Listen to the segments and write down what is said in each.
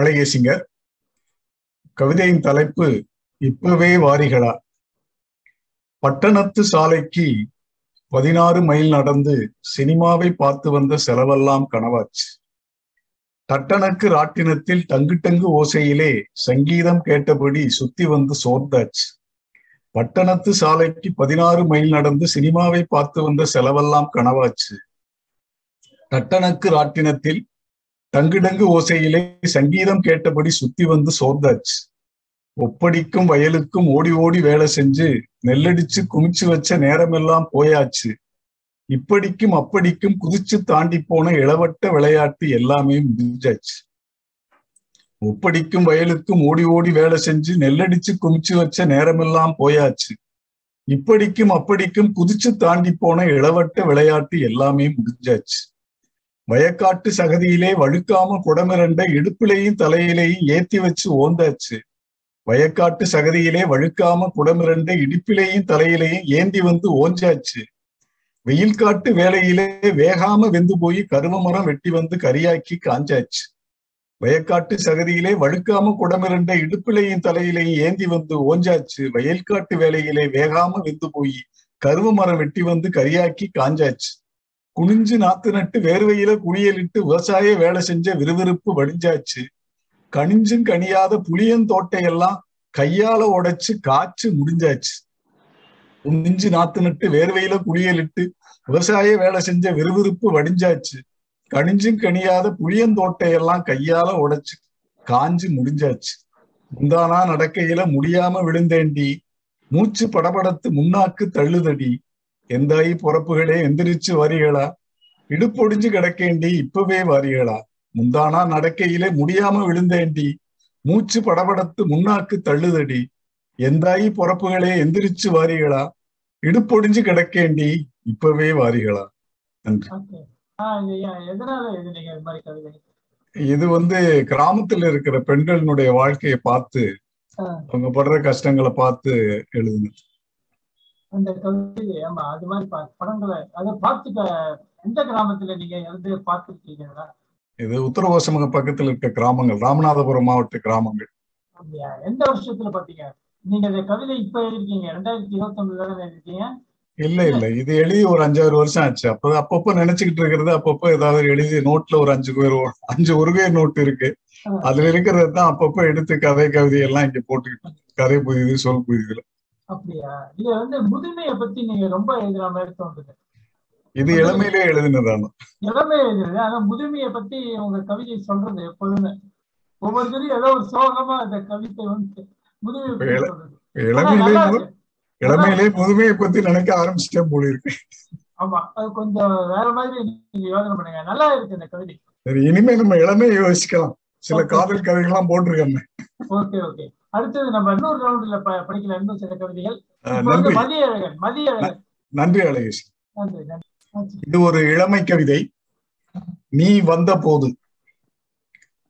அழகேசிங்க கவிதையின் தலைப்பு இப்பவே வாரிகளா? பட்டணத்து சாலைக்கு பதினாறு மைல் நடந்து சினிமாவை பார்த்து வந்த செலவெல்லாம் கனவாச்சு. தட்டணக்கு ராட்டினத்தில் டங்கு டங்கு ஓசையிலே சங்கீதம் கேட்டபடி சுத்தி வந்து சோர்ந்தாச்சு. பட்டணத்து சாலைக்கு பதினாறு மைல் நடந்து சினிமாவை பார்த்து வந்த செலவெல்லாம் கனவாச்சு. தட்டணக்கு ராட்டினத்தில் தங்குடங்கு ஓசையிலே சங்கீதம் கேட்டபடி சுத்தி வந்து சோர்ந்தாச்சு. ஒப்படிக்கும் வயலுக்கும் ஓடி ஓடி வேலை செஞ்சு நெல்லடிச்சு குமிச்சு வச்ச நேரமெல்லாம் போயாச்சு. இப்படிக்கும் அப்படிக்கும் குதிச்சு தாண்டி போன இளவட்ட விளையாட்டு எல்லாமே முடிஞ்சாச்சு. ஒப்படிக்கும் வயலுக்கும் ஓடி ஓடி வேலை செஞ்சு நெல்லடிச்சு குமிச்சு வச்ச நேரமெல்லாம் போயாச்சு. இப்படிக்கும் அப்படிக்கும் குதிச்சு தாண்டி போன இளவட்ட விளையாட்டு எல்லாமே முடிஞ்சாச்சு. வயக்காட்டு சகதியிலே வழுக்காம குடமிரண்ட இடுப்பிலையும் தலையிலையும் ஏத்தி வச்சு ஓந்தாச்சு. வயக்காட்டு சகதியிலே வழுக்காம குடமிரண்ட இடுப்பிலையும் தலையிலையும் ஏந்தி வந்து ஓஞ்சாச்சு. வெயில் காட்டு வேலையிலே வேகாம வெந்து போய் கருவ மரம் வெட்டி வந்து கரியாக்கி காஞ்சாச்சு. வயக்காட்டு சகதியிலே வழுக்காம குடமிரண்ட இடுப்பிலையும் தலையிலையும் ஏந்தி வந்து ஓஞ்சாச்சு. வயல்காட்டு வேலையிலே வேகாம வெந்து போய் கருவ மரம் வெட்டி வந்து கரியாக்கி காஞ்சாச்சு. குனிஞ்சு நாத்து நட்டு வேர்வையில குளியலிட்டு விவசாய வேலை செஞ்ச விறுவிறுப்பு வடிஞ்சாச்சு. கனிஞ்சும் கனியாத புளியந்தோட்டையெல்லாம் கையால உடைச்சு காய்ச்சு முடிஞ்சாச்சு. குனிஞ்சு நாத்து நட்டு வேர்வையில குளியலிட்டு விவசாய வேலை செஞ்ச விறுவிறுப்பு வடிஞ்சாச்சு. கனிஞ்சும் கனியாத புளியந்தோட்டையெல்லாம் கையால உடைச்சு காஞ்சு முடிஞ்சாச்சு. முந்தானா நடக்கையில முடியாம விழுந்தேண்டி மூச்சு படபடத்து முன்னாக்கு தள்ளுதடி. எந்தாயி பொறப்புகளே எந்திரிச்சு வாரிகளா இடுப்பொடிஞ்சு கிடக்கேண்டி இப்பவே வாரிகளா முந்தானா நடக்கையிலே முடியாம விழுந்தேண்டி? மூச்சு படபடத்து முன்னாக்கு தள்ளுதடி? எந்தாயி பொறப்புகளே எந்திரிச்சு வாரிகளா இடுப்பொடிஞ்சு கிடக்கேண்டி இப்பவே வாரிகளா நன்றி. இது வந்து கிராமத்துல இருக்கிற பெண்களினுடைய வாழ்க்கையை பார்த்து அவங்க படுற கஷ்டங்களை பார்த்து எழுதுனது. அந்த கவிதை ஆமா அது மாதிரி படங்களை அதை பார்த்துக்க எந்த கிராமத்துல நீங்க இருந்து பார்த்துருக்கீங்களா இது உத்தரகோசமங்க பக்கத்துல இருக்க கிராமங்கள் ராமநாதபுரம் மாவட்ட கிராமங்கள். அப்படியா? எந்த வருஷத்துல பாத்தீங்க நீங்க இந்த கவிதை இப்ப எழுதிருக்கீங்க ரெண்டாயிரத்தி இருபத்தி ஒன்பதுல தானே எழுதிருக்கீங்க இல்ல இல்ல இது எழுதி ஒரு அஞ்சாறு வருஷம் ஆச்சு. அப்ப அப்பப்ப நினைச்சுக்கிட்டு இருக்கிறது அப்பப்ப ஏதாவது எழுதி நோட்ல ஒரு அஞ்சு பேர் அஞ்சு ஒரு பேர் நோட் இருக்கு. அதுல இருக்கிறது தான் அப்பப்ப எடுத்து கதை கவிதை எல்லாம் இங்க போட்டுக்கிட்டு கதை புரியுது சொல் புரியுதுல அப்படியா? இது வந்து முதுமையை பத்தி நீங்க ரொம்ப எழுதுற மாதிரி தோன்றுது இது இளமையிலே எழுதினதான? இளமை எழுதுறது. ஆனா முதுமையை பத்தி உங்க கவிதை சொல்றது எப்போதுமே. ஒவ்வொருத்தரும் ஏதோ ஒரு சோகமா அந்த கவிதை வந்து முதுமையை இளமையிலே இளமையிலே முதுமையை பத்தி நினைக்க ஆரம்பிச்சிட்டேன் போல இருக்கு. ஆமா அது கொஞ்சம் வேற மாதிரி நீங்க யோசனை பண்ணுங்க. நல்லா இருக்கு இந்த கவிதை. சரி இனிமே நம்ம இளமையை யோசிக்கலாம். சில காதல் கதைகள்லாம் போட்டிருக்காங்க ஓகே ஓகே. அடுத்தது நம்ம இன்னொரு ரவுண்ட்ல படிக்கல. இன்னும் சில கவிதைகள். நன்றி. மதிய அழகன் மதிய அழகன் நன்றி அழகேஷ் நன்றி. இது ஒரு இளமை கவிதை. நீ வந்த போது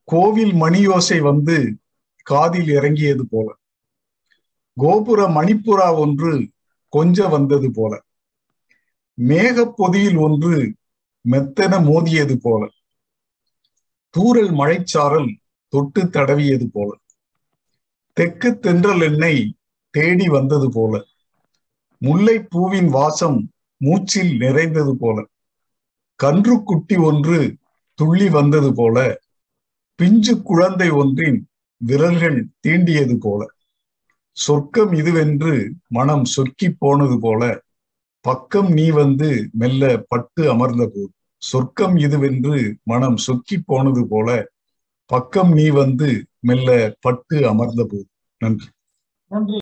கோவில் மணியோசை வந்து காதில் இறங்கியது போல. கோபுர மணிப்புறா ஒன்று கொஞ்ச வந்தது போல. மேகப் பொதியில் ஒன்று மெத்தன மோதியது போல. தூரல் மழைச்சாரல் தொட்டு தடவியது போல. தெற்கு தென்றல் எண்ணெய் தேடி வந்தது போல. முல்லை பூவின் வாசம் மூச்சில் நிறைந்தது போல. கன்று குட்டி ஒன்று துள்ளி வந்தது போல. பிஞ்சு குழந்தை ஒன்றின் விரல்கள் தீண்டியது போல. சொர்க்கம் இதுவென்று மனம் சொக்கி போனது போல. பக்கம் நீ வந்து மெல்ல பட்டு அமர்ந்த போது சொர்க்கம் இதுவென்று மனம் சொக்கி போனது போல. பக்கம் நீ வந்து மெல்ல பட்டு அமர்ந்த போது நன்றி. நன்றி.